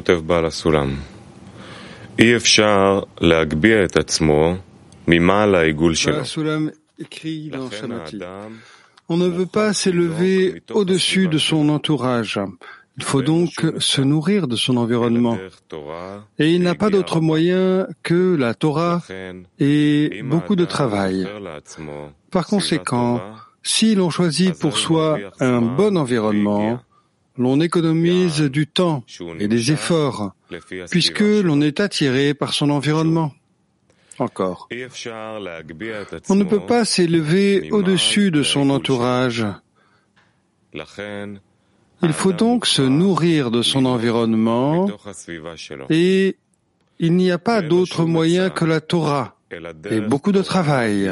כותב בעל הסולם, אי אפשר להגביה את עצמו ממעל העיגול שלו. On ne veut pas s'élever au-dessus de son entourage. Il faut donc se nourrir de son environnement. Et il n'a pas d'autre moyen que la Torah et beaucoup de travail. Par conséquent, si l'on choisit pour soi un bon environnement, l'on économise du temps et des efforts, puisque l'on est attiré par son environnement. Encore. On ne peut pas s'élever au-dessus de son entourage. Il faut donc se nourrir de son environnement et il n'y a pas d'autre moyen que la Torah et beaucoup de travail.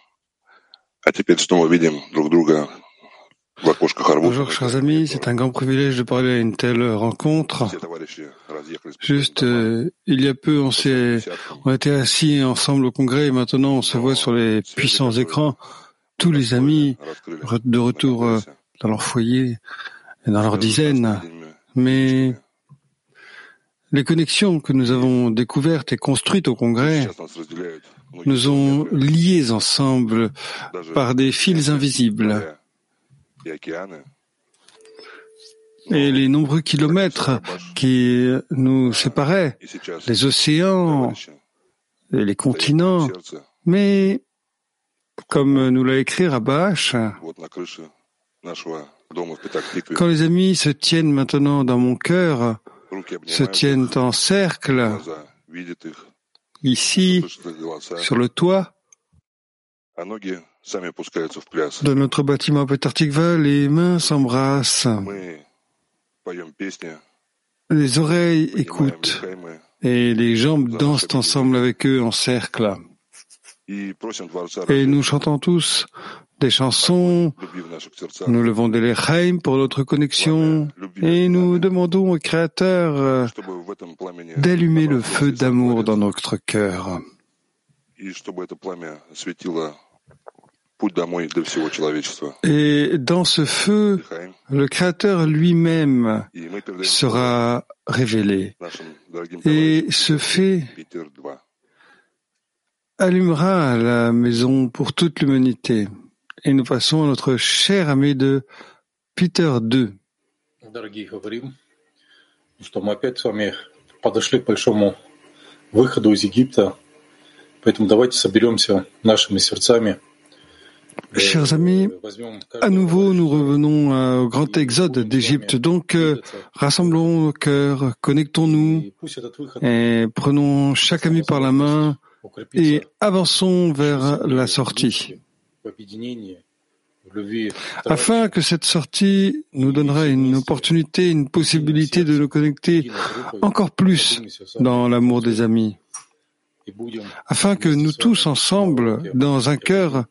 а теперь снова видим друг друга Bonjour chers amis, c'est un grand privilège de parler à une telle rencontre. Juste, euh, il y a peu, on s'est, on était assis ensemble au congrès et maintenant on se voit sur les puissants écrans, tous les amis de retour euh, dans leur foyer et dans leurs dizaines. Mais les connexions que nous avons découvertes et construites au congrès nous ont liés ensemble par des fils invisibles. Et les nombreux kilomètres qui nous séparaient, les océans et les continents, mais comme nous l'a écrit Rabash, quand les amis se tiennent maintenant dans mon cœur, se tiennent en cercle, ici, sur le toit, dans notre bâtiment Petartikva, les mains s'embrassent. Les oreilles écoutent. et les jambes dansent ensemble avec eux en cercle. Et nous chantons tous des chansons, nous levons des lechaim pour notre connexion et nous demandons au Créateur d'allumer le feu d'amour dans notre cœur et dans ce feu, le Créateur lui-même sera révélé. Et ce fait allumera la maison pour toute l'humanité et nous passons à notre cher ami de Peter II. Chers amis, à nouveau nous revenons euh, au grand exode d'Égypte. Donc euh, rassemblons nos cœurs, connectons-nous et prenons chaque ami par la main et avançons vers la sortie. Afin que cette sortie nous donnera une opportunité, une possibilité de nous connecter encore plus dans l'amour des amis. afin que nous tous ensemble, dans un cœur,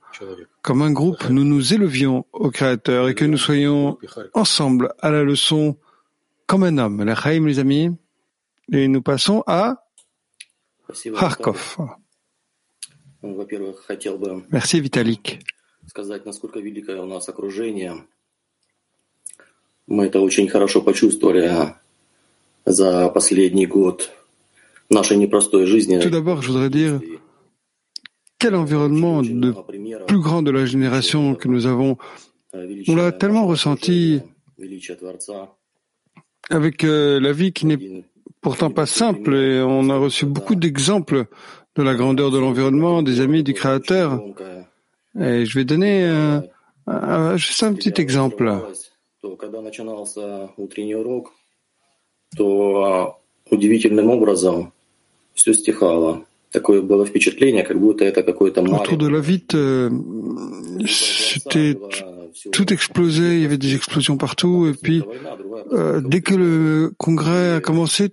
comme un groupe, nous nous élevions au Créateur et que nous soyons ensemble à la leçon comme un homme. La les amis. Et nous passons à Kharkov. Merci Vitalik. Мы это очень хорошо почувствовали за последний год нашей непростой жизни. Tout d'abord, je voudrais dire quel environnement de plus grand de la génération que nous avons. On l'a tellement ressenti avec euh, la vie qui n'est pourtant pas simple et on a reçu beaucoup d'exemples de la grandeur de l'environnement, des amis du Créateur. Et je vais donner euh, juste un petit exemple. Autour de la vite, euh, c'était tout explosé, il y avait des explosions partout, et puis euh, dès que le congrès a commencé,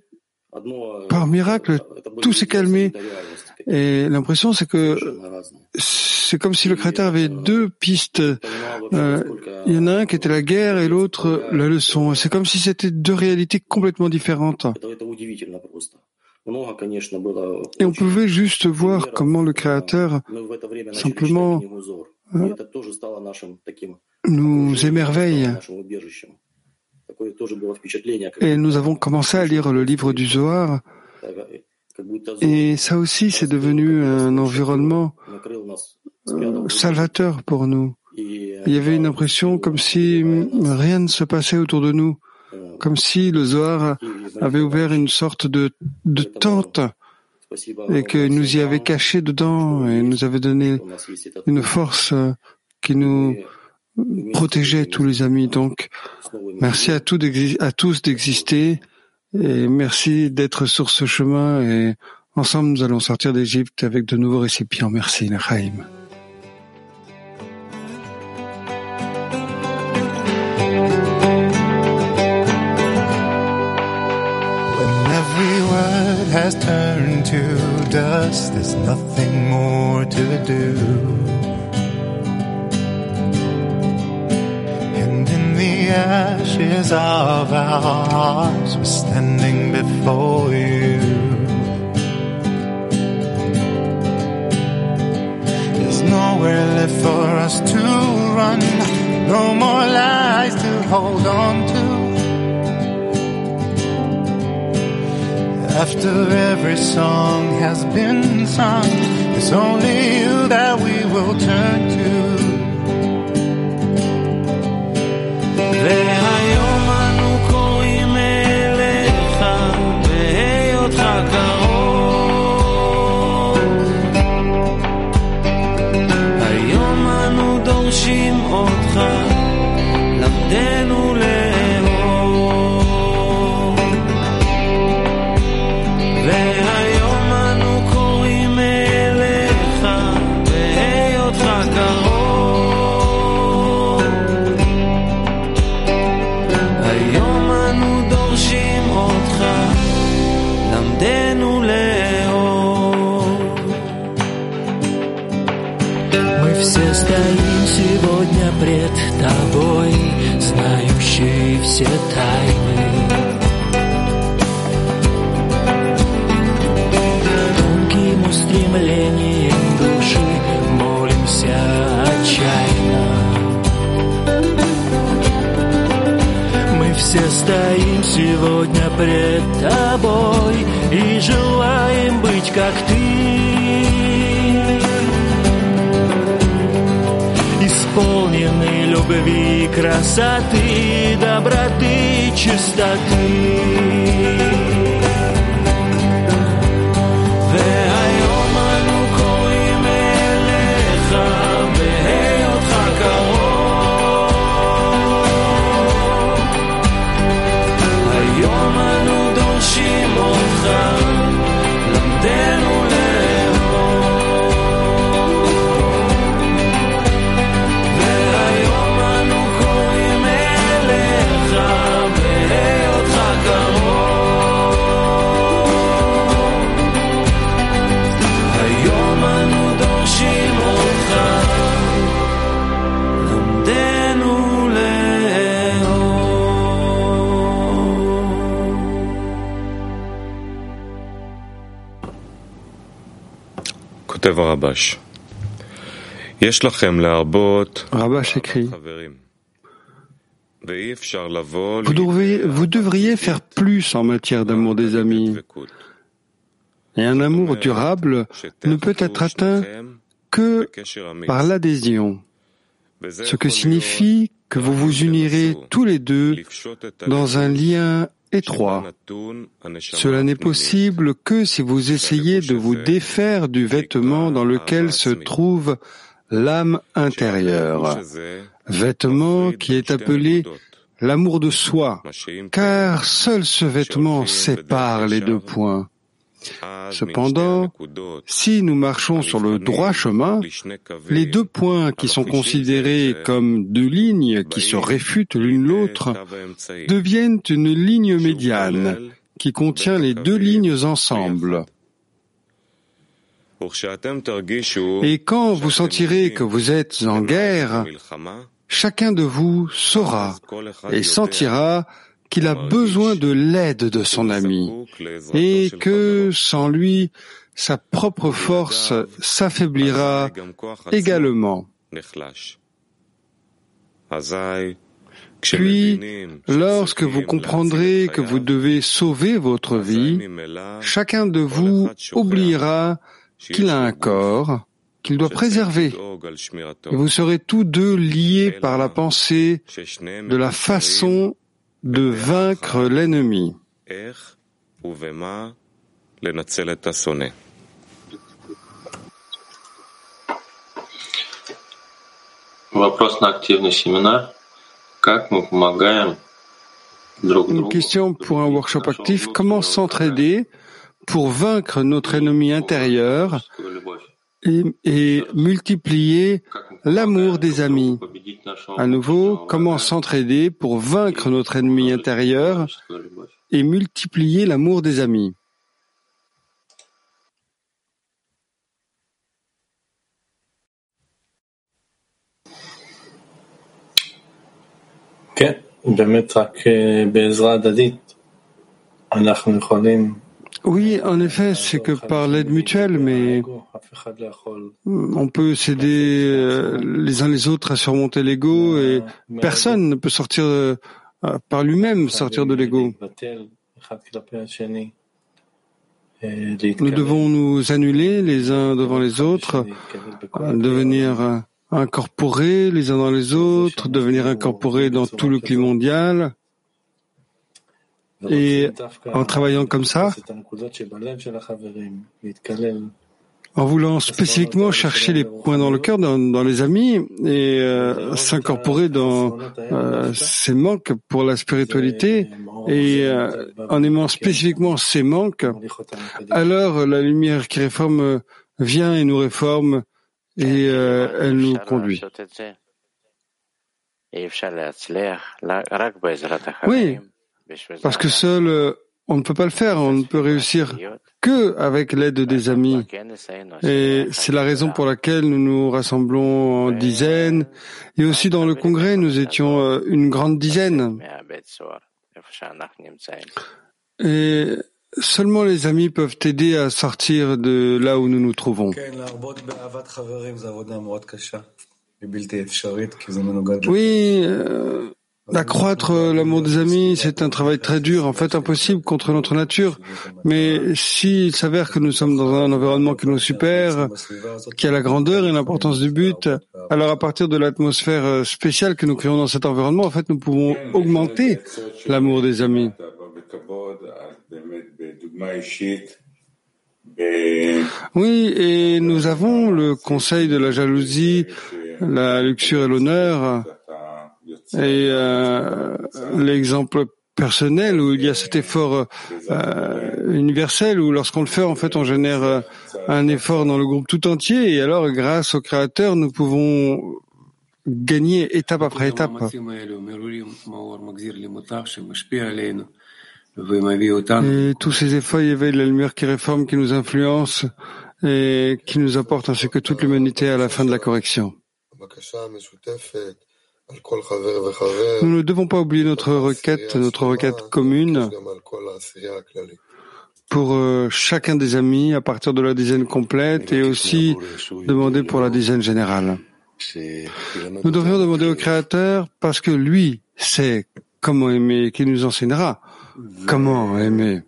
par miracle, tout s'est calmé. Et l'impression, c'est que c'est comme si le créateur avait deux pistes. Euh, il y en a un qui était la guerre et l'autre la leçon. C'est comme si c'était deux réalités complètement différentes. Et on pouvait juste voir comment le créateur simplement euh, nous émerveille. Et nous avons commencé à lire le livre du Zohar et ça aussi, c'est devenu un environnement euh, salvateur pour nous. Il y avait une impression comme si rien ne se passait autour de nous, comme si le Zohar avait ouvert une sorte de, de tente et que nous y avait caché dedans et nous avait donné une force qui nous protégeait tous les amis. Donc, merci à tous d'exister et merci d'être sur ce chemin et ensemble nous allons sortir d'Égypte avec de nouveaux récipients. Merci, Nachaim. Has turned to dust, there's nothing more to do. Ashes of our hearts, we're standing before you. There's nowhere left for us to run, no more lies to hold on to. After every song has been sung, it's only you that we will turn to. Стоим сегодня пред тобой, знающие все тайны. Тонким устремлением души молимся отчаянно. Мы все стоим сегодня пред тобой и желаем быть как ты. Исполнены любви, красоты, доброты, чистоты. Rabash écrit vous devriez, vous devriez faire plus en matière d'amour des amis. Et un amour durable ne peut être atteint que par l'adhésion, ce que signifie que vous vous unirez tous les deux dans un lien étroit. Cela n'est possible que si vous essayez de vous défaire du vêtement dans lequel se trouve l'âme intérieure, vêtement qui est appelé l'amour de soi, car seul ce vêtement sépare les deux points. Cependant, si nous marchons sur le droit chemin, les deux points qui sont considérés comme deux lignes qui se réfutent l'une l'autre deviennent une ligne médiane qui contient les deux lignes ensemble. Et quand vous sentirez que vous êtes en guerre, chacun de vous saura et sentira qu'il a besoin de l'aide de son ami et que sans lui, sa propre force s'affaiblira également. Puis, lorsque vous comprendrez que vous devez sauver votre vie, chacun de vous oubliera qu'il a un corps qu'il doit préserver. Vous serez tous deux liés par la pensée de la façon de vaincre l'ennemi. Une question pour un workshop actif. Comment s'entraider pour vaincre notre ennemi intérieur? et multiplier l'amour des amis. À nouveau, comment s'entraider pour vaincre notre ennemi intérieur et multiplier l'amour des amis? Oui, en effet, c'est que par l'aide mutuelle, mais on peut s'aider euh, les uns les autres à surmonter l'ego et personne ne peut sortir euh, par lui-même, sortir de l'ego. Nous devons nous annuler les uns devant les autres, euh, devenir incorporés les uns dans les autres, devenir incorporés dans tout le climat mondial. Et en travaillant comme ça, en voulant spécifiquement chercher les points dans le cœur, dans, dans les amis, et euh, s'incorporer dans euh, ces manques pour la spiritualité, et euh, en aimant spécifiquement ces manques, alors euh, la lumière qui réforme euh, vient et nous réforme, et euh, elle nous conduit. Oui, parce que seul, euh, on ne peut pas le faire, on ne peut réussir que avec l'aide des amis. Et c'est la raison pour laquelle nous nous rassemblons en dizaines. Et aussi dans le congrès, nous étions euh, une grande dizaine. Et seulement les amis peuvent aider à sortir de là où nous nous trouvons. Oui, d'accroître l'amour des amis, c'est un travail très dur, en fait impossible contre notre nature. Mais s'il s'avère que nous sommes dans un environnement qui nous supère, qui a la grandeur et l'importance du but, alors à partir de l'atmosphère euh, spéciale que nous créons dans cet environnement, en fait, nous pouvons augmenter l'amour des amis. Oui, et nous avons le conseil de la jalousie, la luxure et l'honneur, et euh, l'exemple personnel où il y a cet effort euh, universel où lorsqu'on le fait, en fait, on génère euh, un effort dans le groupe tout entier, et alors, grâce au Créateur, nous pouvons gagner étape après étape. Et tous ces efforts éveillent la lumière qui réforme, qui nous influence et qui nous apporte ainsi que toute l'humanité à la fin de la correction. Nous ne devons pas oublier notre requête, notre requête commune, pour euh, chacun des amis à partir de la dizaine complète et aussi demander pour la dizaine générale. Nous devrions demander au Créateur parce que lui sait comment aimer, qui nous enseignera comment aimer.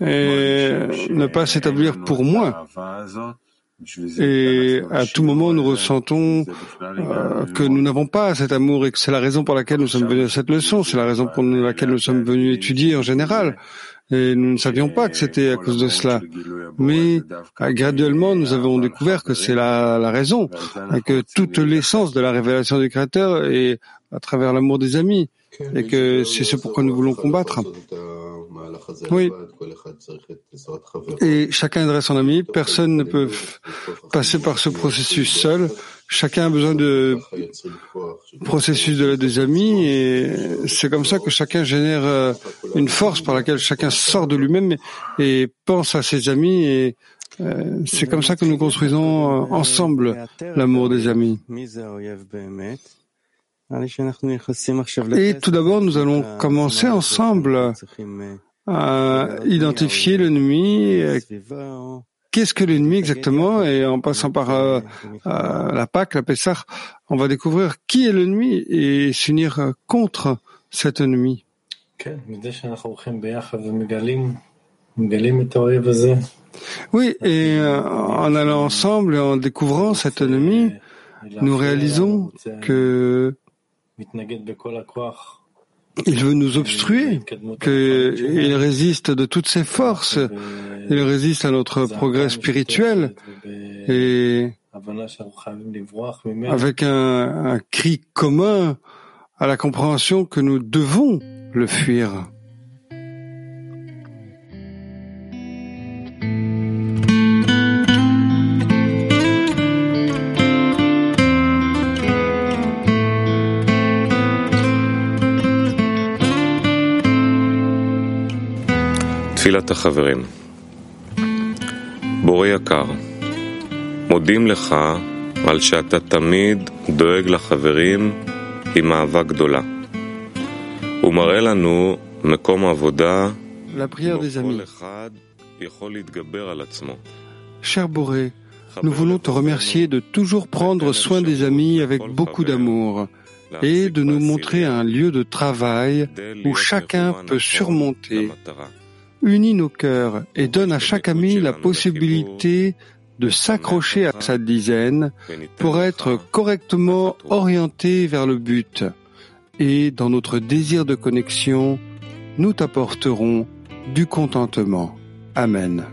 Et ne pas s'établir pour moi. Et à tout moment, nous ressentons euh, que nous n'avons pas cet amour et que c'est la raison pour laquelle nous sommes venus à cette leçon, c'est la raison pour laquelle nous sommes venus étudier en général. Et nous ne savions pas que c'était à cause de cela. Mais euh, graduellement, nous avons découvert que c'est la, la, raison, et que toute l'essence de la révélation du Créateur est à travers l'amour des amis, et que c'est ce pourquoi nous voulons combattre. Oui. Et chacun adresse son ami. Personne ne peut passer par ce processus seul. Chacun a besoin de processus de l'aide des amis et c'est comme ça que chacun génère euh, une force par laquelle chacun sort de lui-même et pense à ses amis et euh, c'est comme ça que nous construisons euh, ensemble l'amour des amis. Et tout d'abord, nous allons commencer ensemble à identifier l'ennemi. Qu'est-ce que l'ennemi exactement Et en passant par euh, euh, la Pâque, la Pessah, on va découvrir qui est l'ennemi et s'unir contre cet ennemi. Oui, et euh, en allant ensemble et en découvrant cet ennemi, nous réalisons que il veut nous obstruer, qu'il résiste de toutes ses forces, il résiste à notre progrès spirituel. et avec un, un cri commun à la compréhension que nous devons le fuir. תפילת החברים. בורא יקר, מודים לך על שאתה תמיד דואג לחברים עם אהבה גדולה. ומראה לנו מקום עבודה כל אחד יכול להתגבר על עצמו. Cher Boré, nous voulons te remercier de toujours prendre soin des amis avec beaucoup d'amour et de nous montrer un lieu de travail où chacun peut surmonter unit nos cœurs et donne à chaque ami la possibilité de s'accrocher à sa dizaine pour être correctement orienté vers le but. Et dans notre désir de connexion, nous t'apporterons du contentement. Amen.